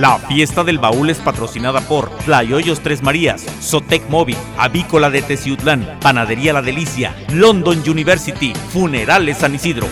La fiesta del baúl es patrocinada por Tlayoyos Tres Marías, Sotec Móvil, Avícola de Teciutlán, Panadería La Delicia, London University, Funerales San Isidro.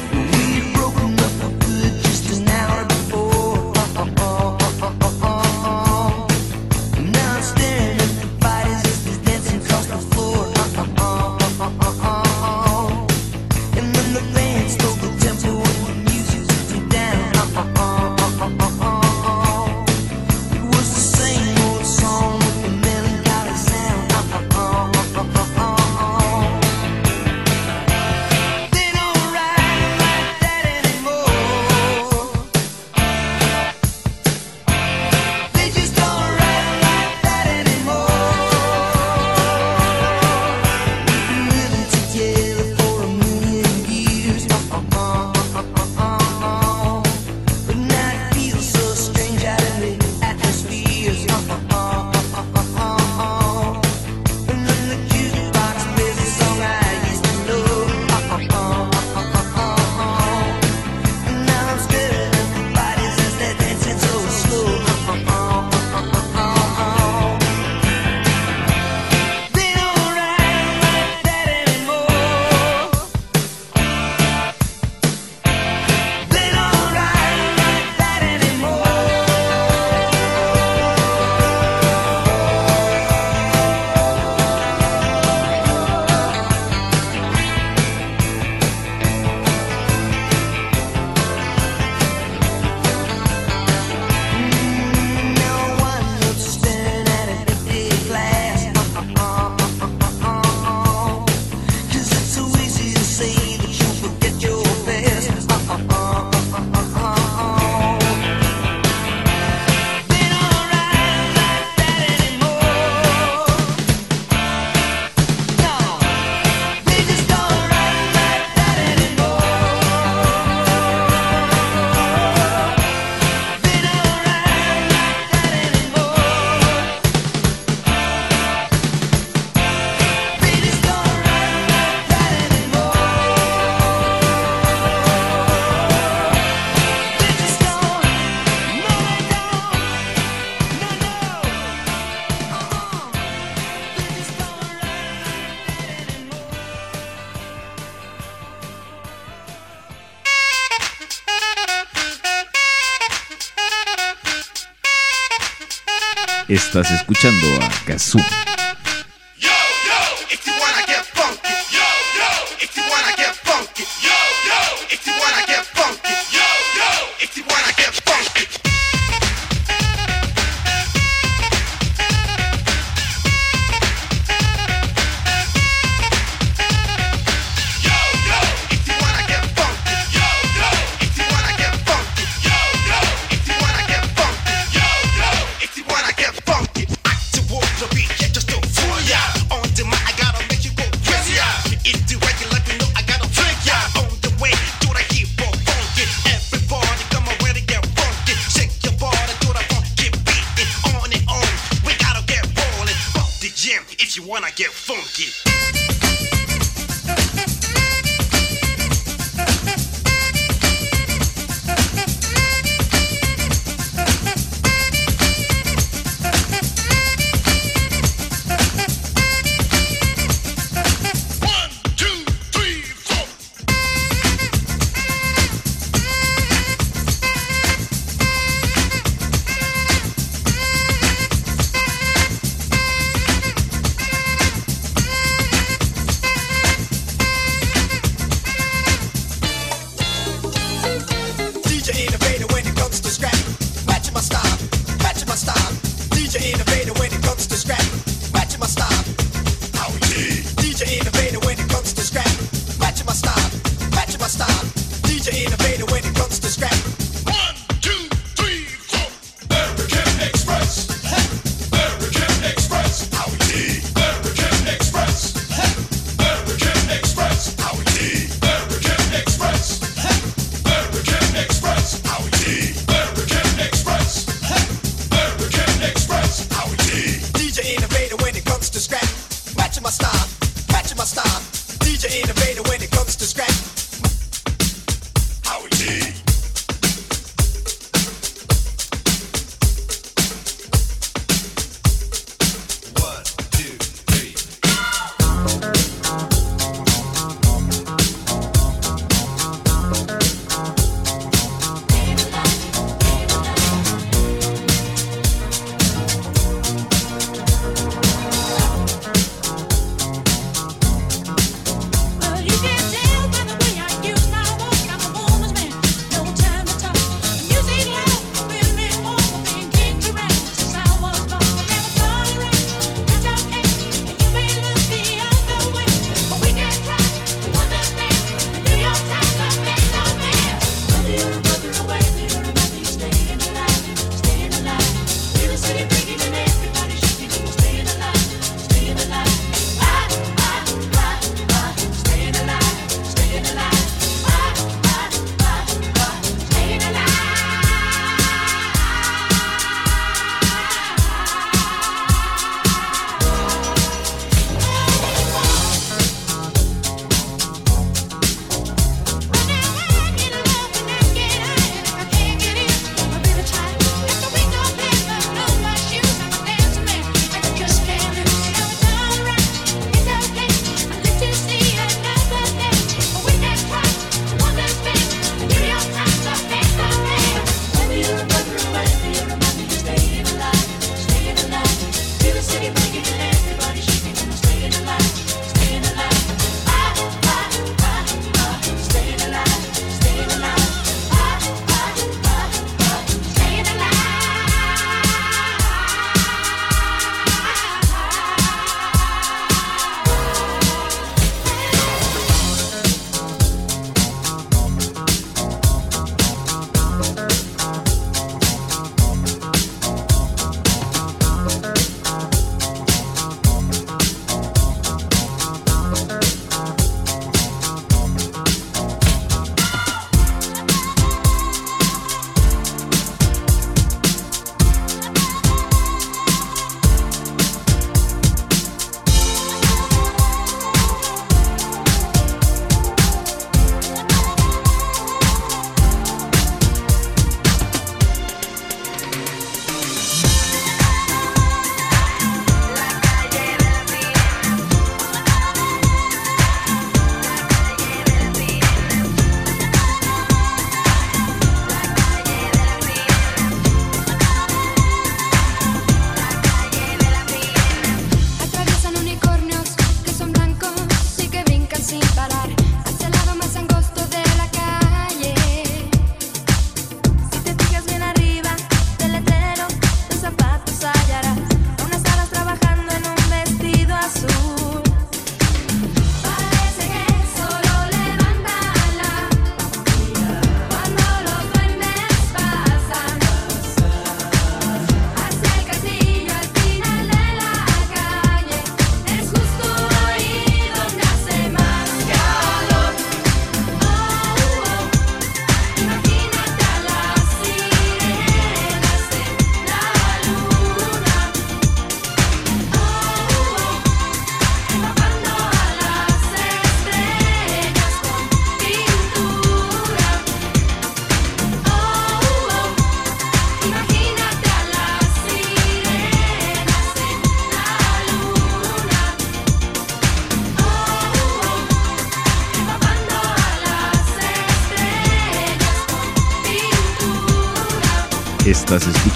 Estás escuchando a Kazoo.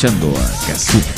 Escuchando a Kazuki.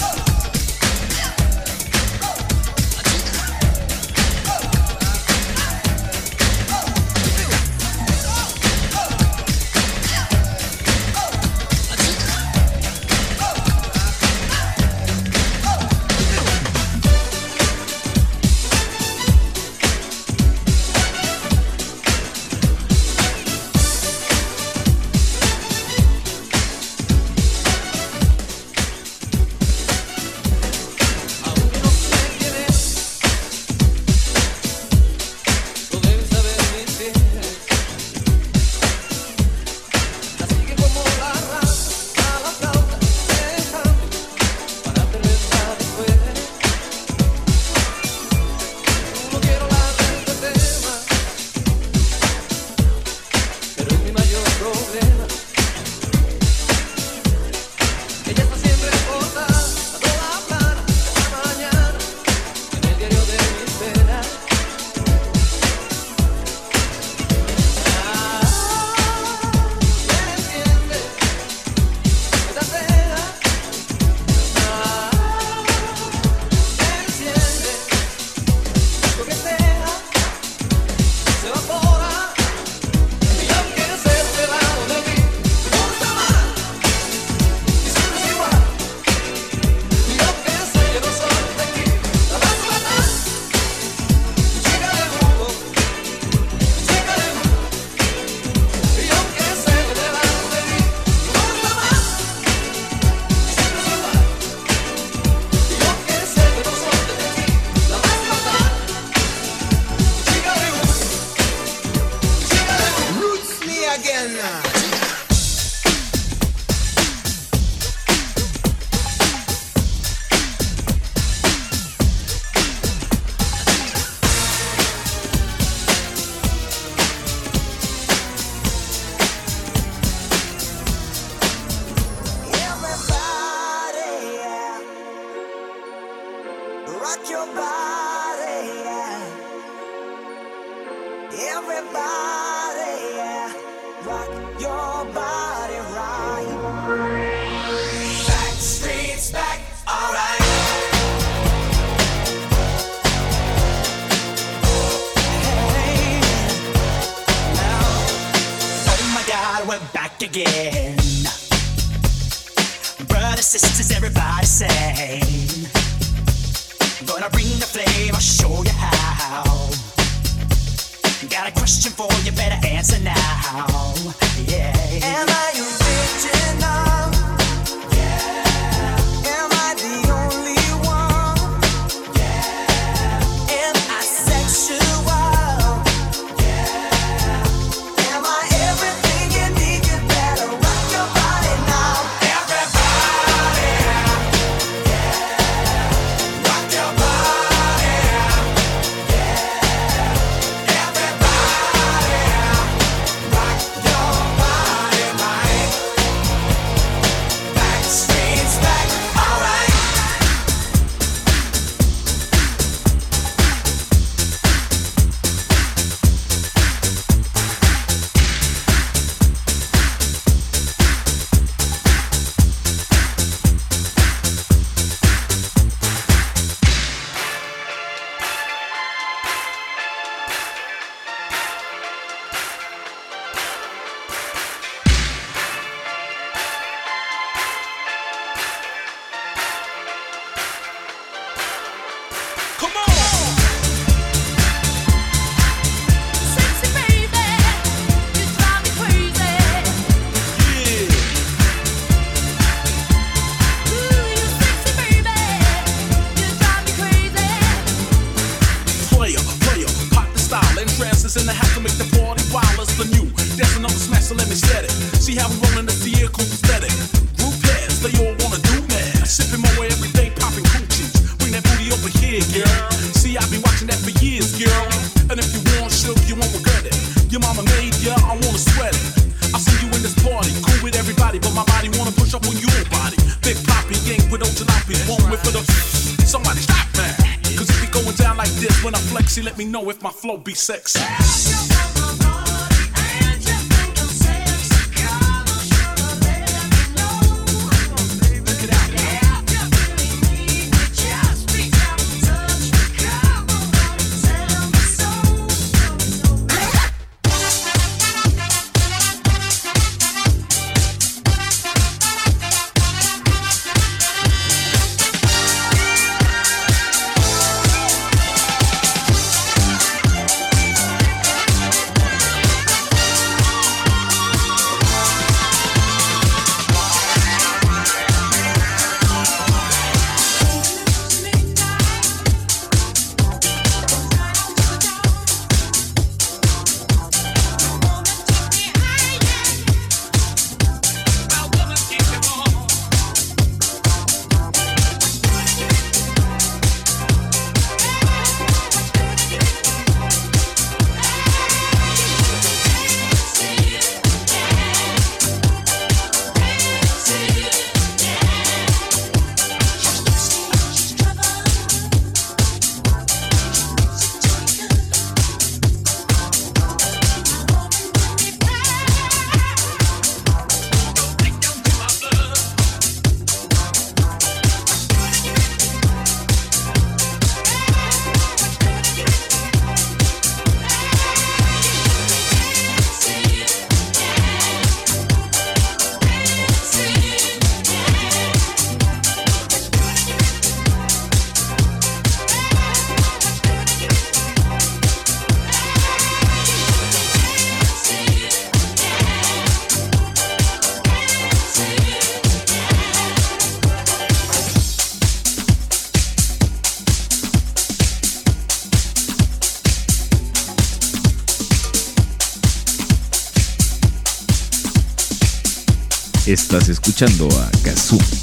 Estás escuchando a Kazumi.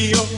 Misterio,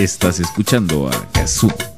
Estás escuchando a.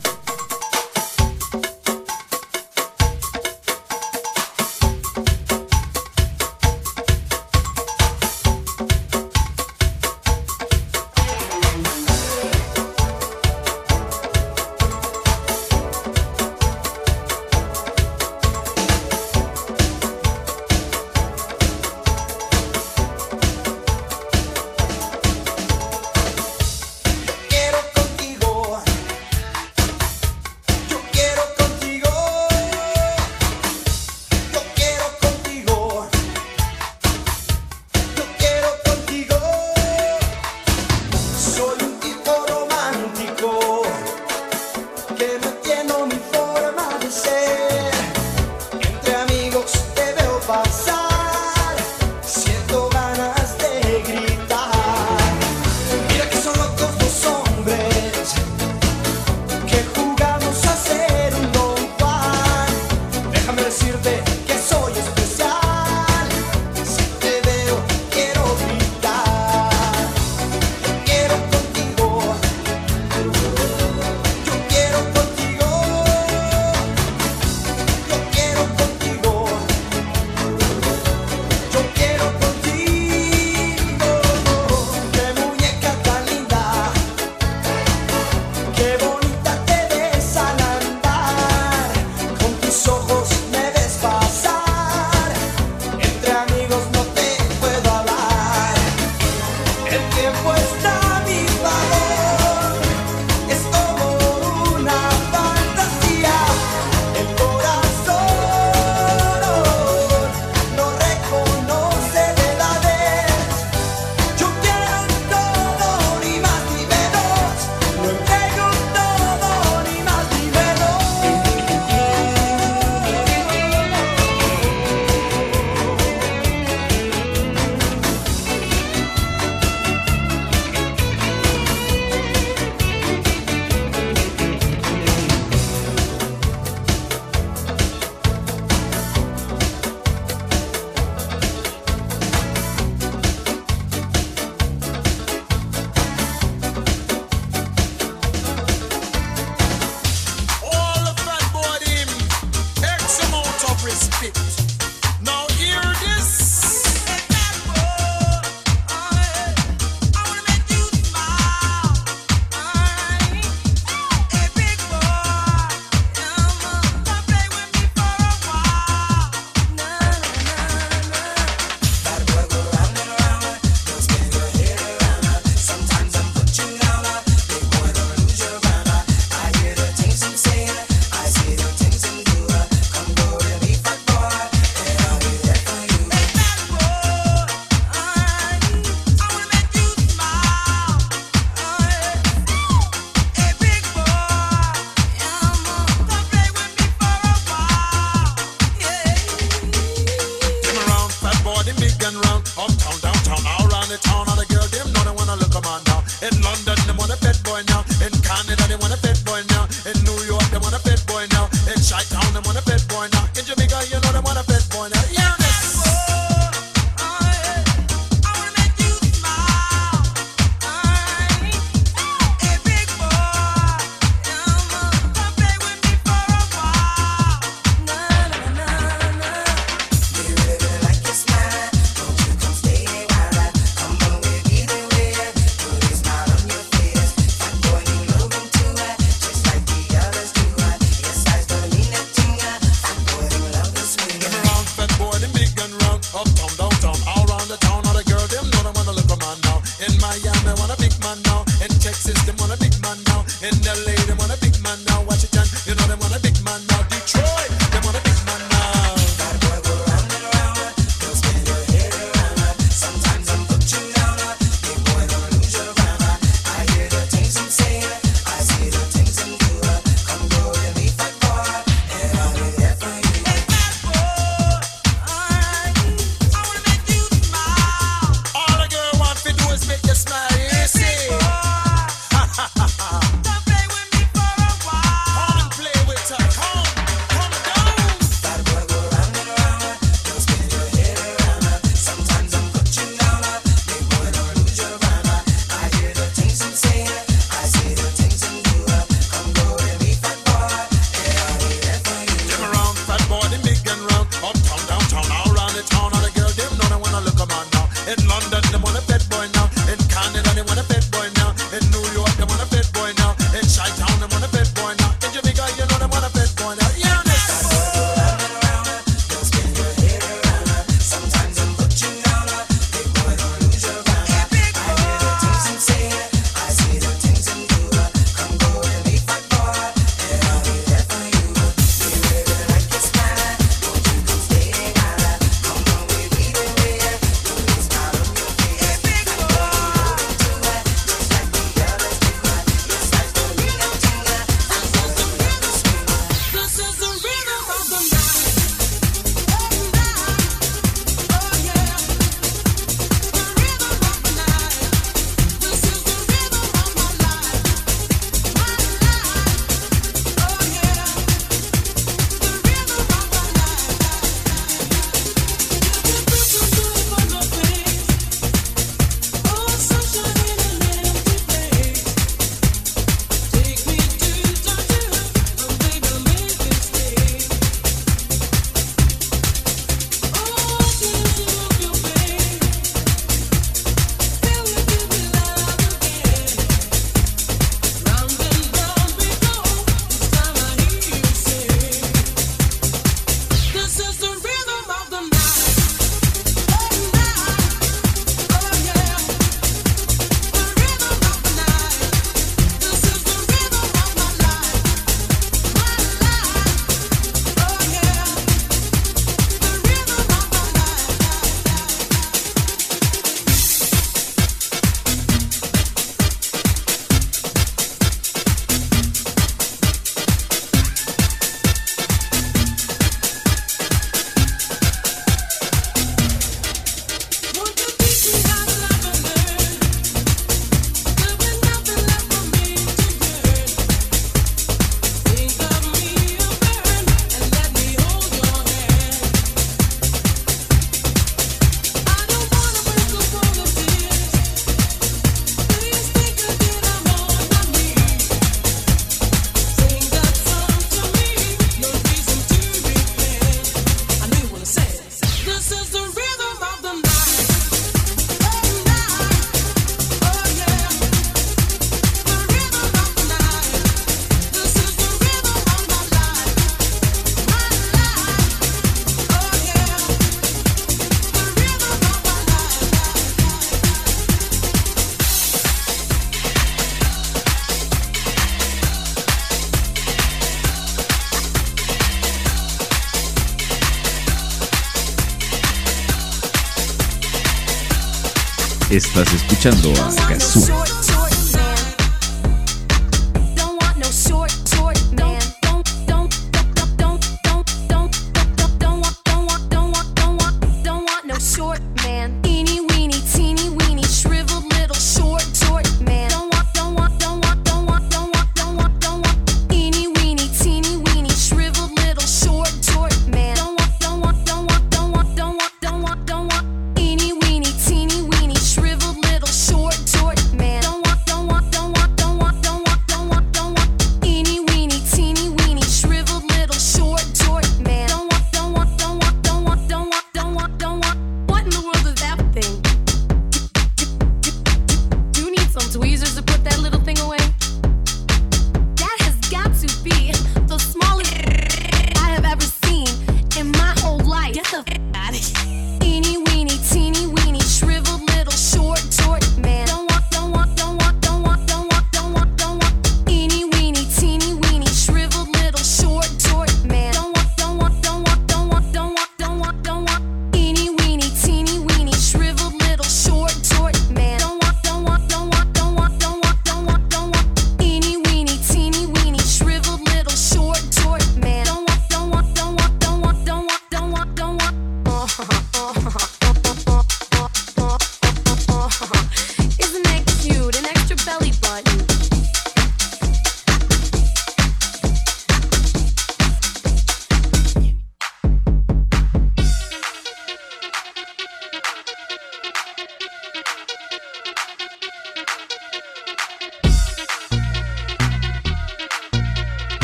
Estás escuchando a Kazoo.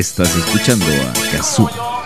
Estás escuchando a Kazoo.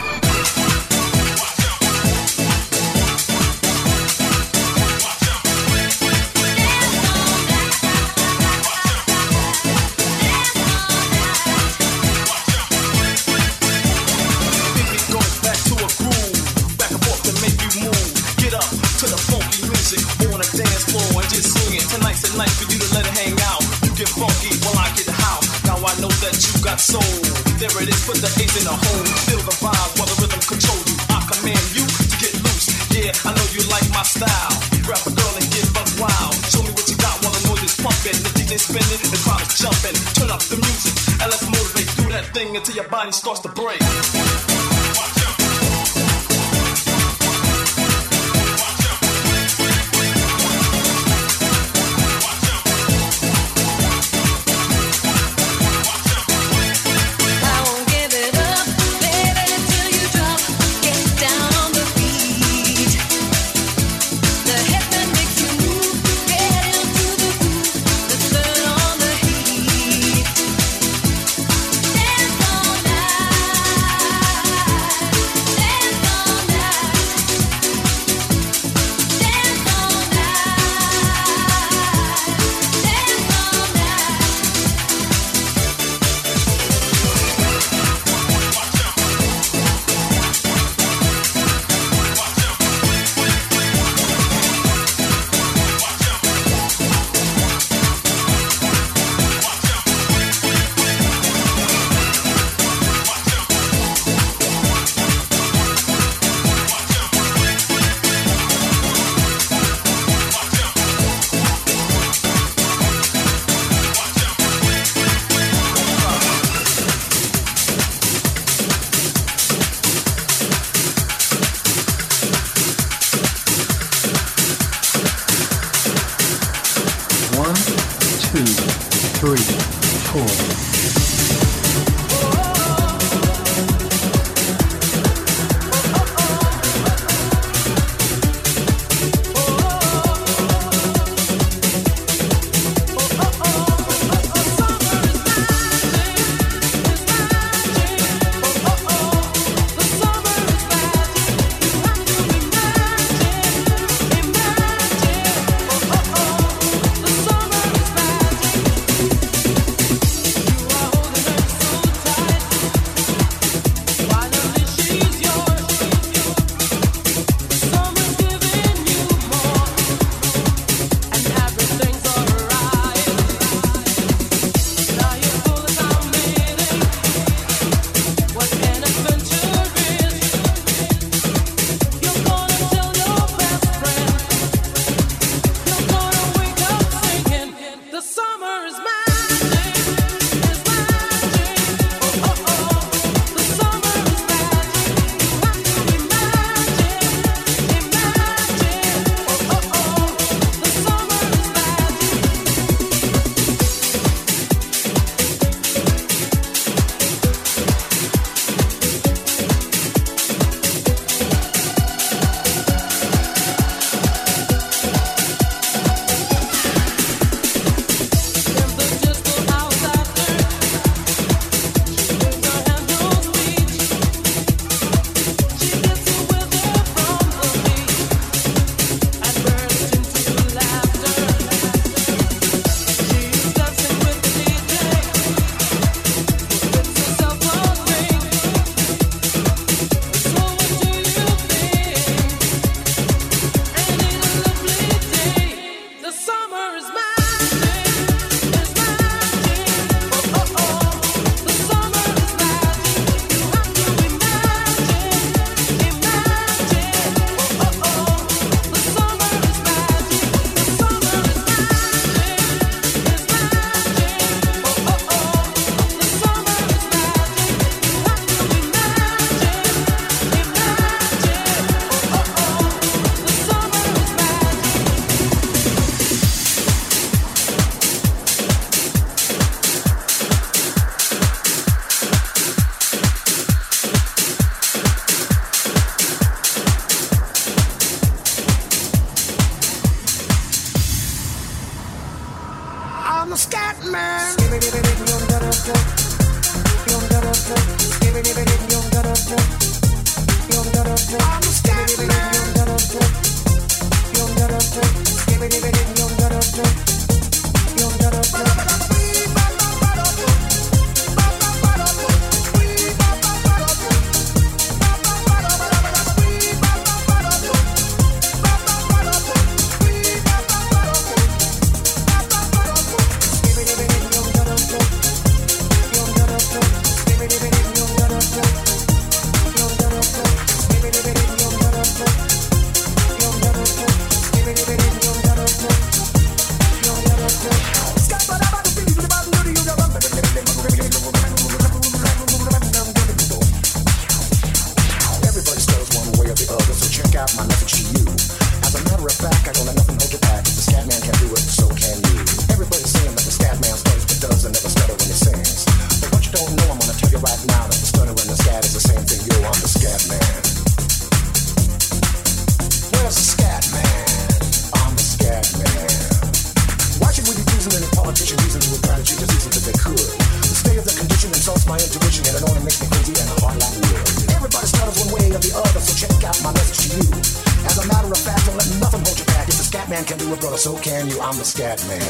You.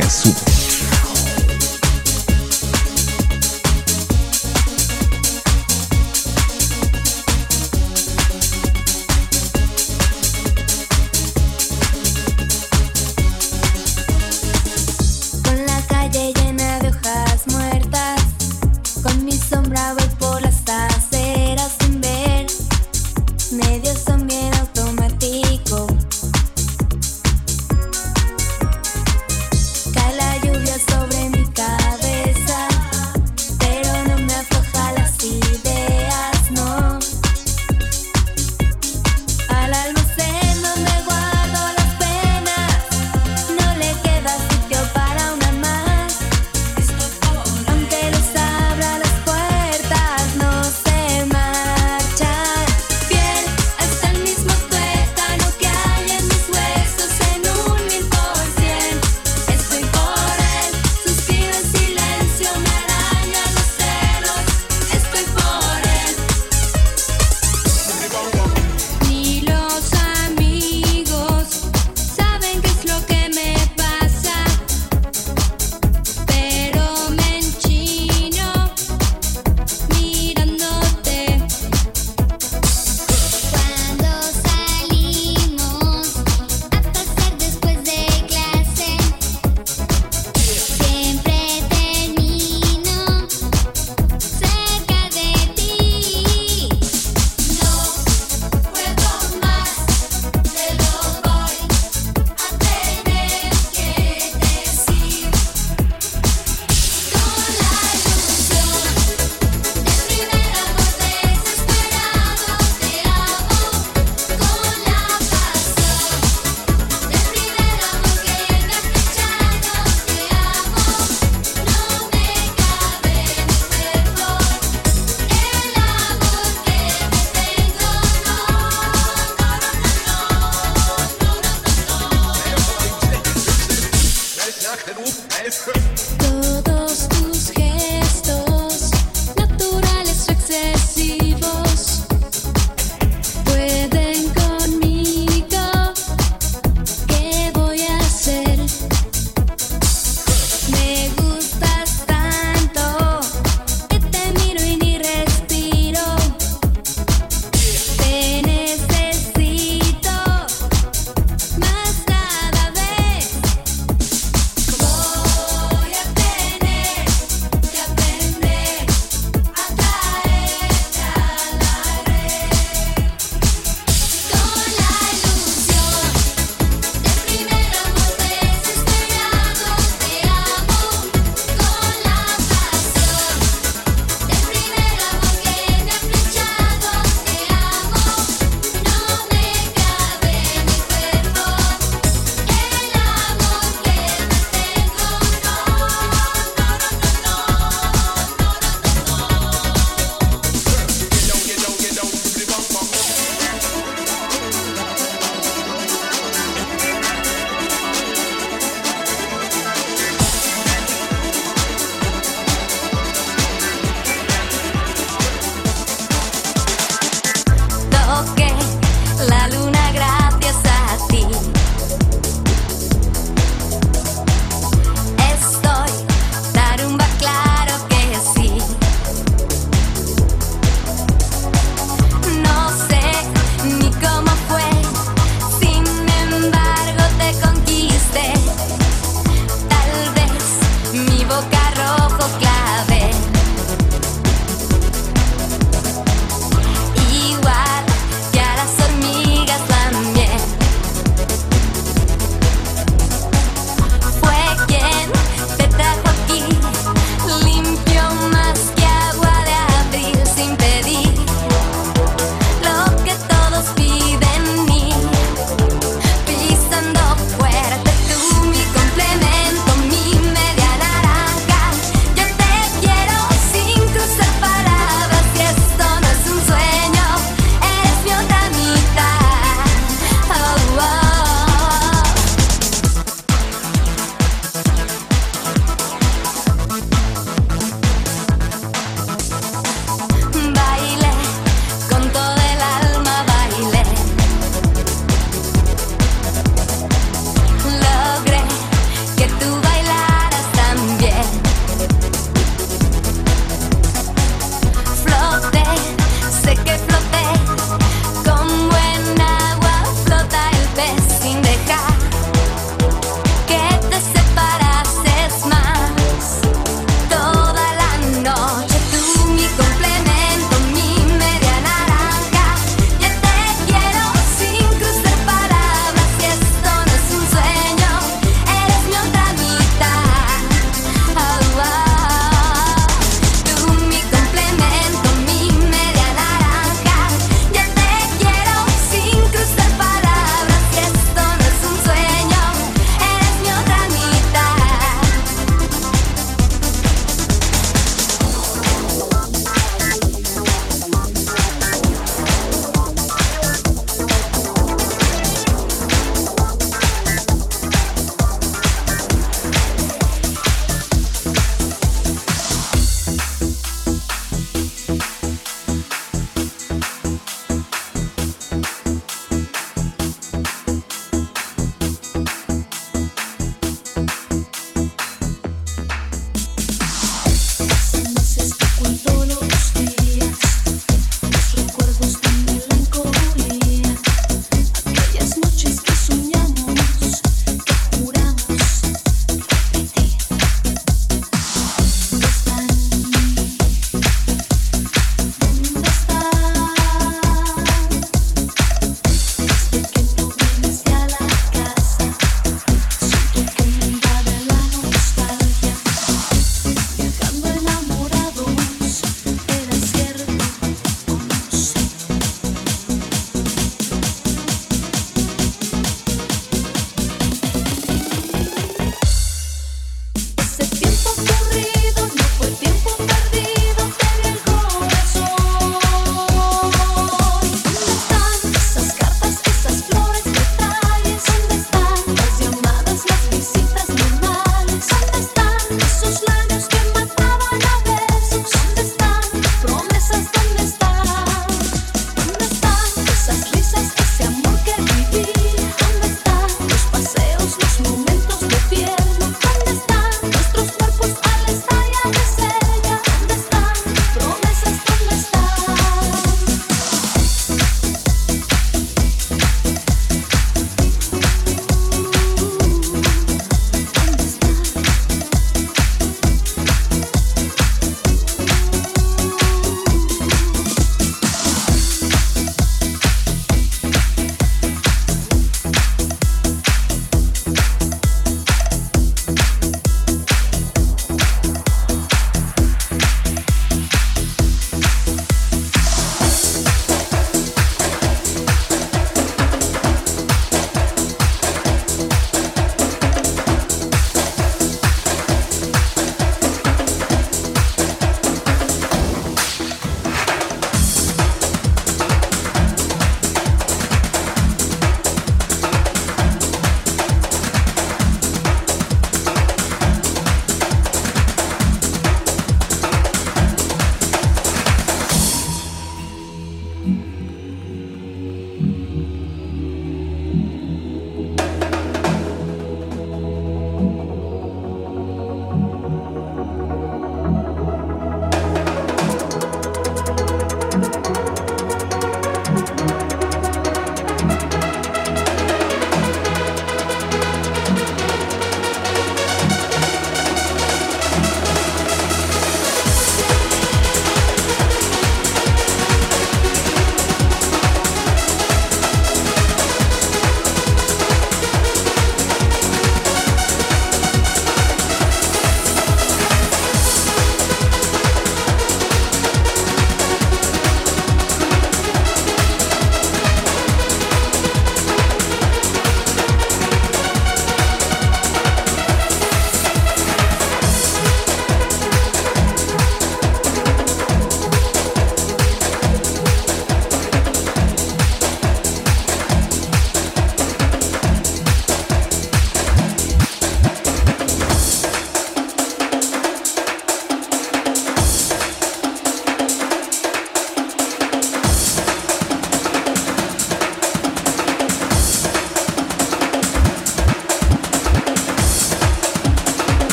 é super.